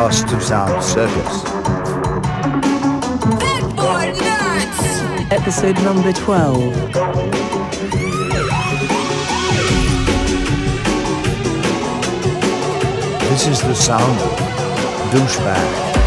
to the podcast of Sound Circus. Episode number 12. This is the sound of douchebag.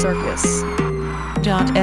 Sound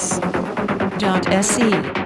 Sound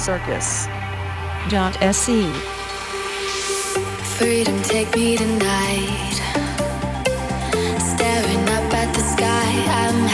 circus.se. Freedom, take me tonight. Staring up at the sky, I'm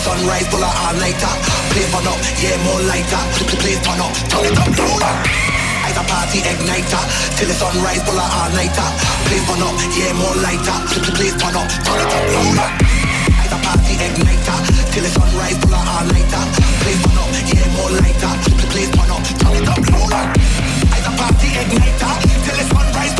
sunrise, pull out all nighter. Play fun up, yeah, more lighter. Play fun up, turn it up louder. It's a party igniter, till the sunrise, pull out all nighter. Play fun up, yeah, more lighter. Play fun up, turn it up louder. It's a party igniter, till the sunrise, pull out all nighter. Play fun up, yeah, more lighter. Play fun up, turn it up louder. It's a party igniter, till the sunrise.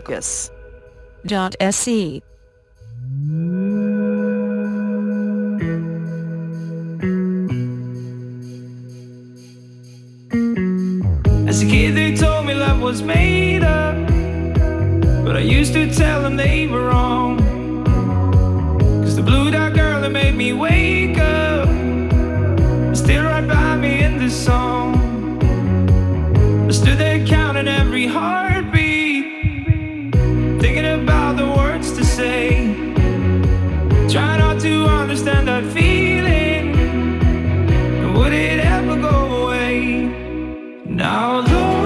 circus.se How long?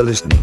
Verlichten.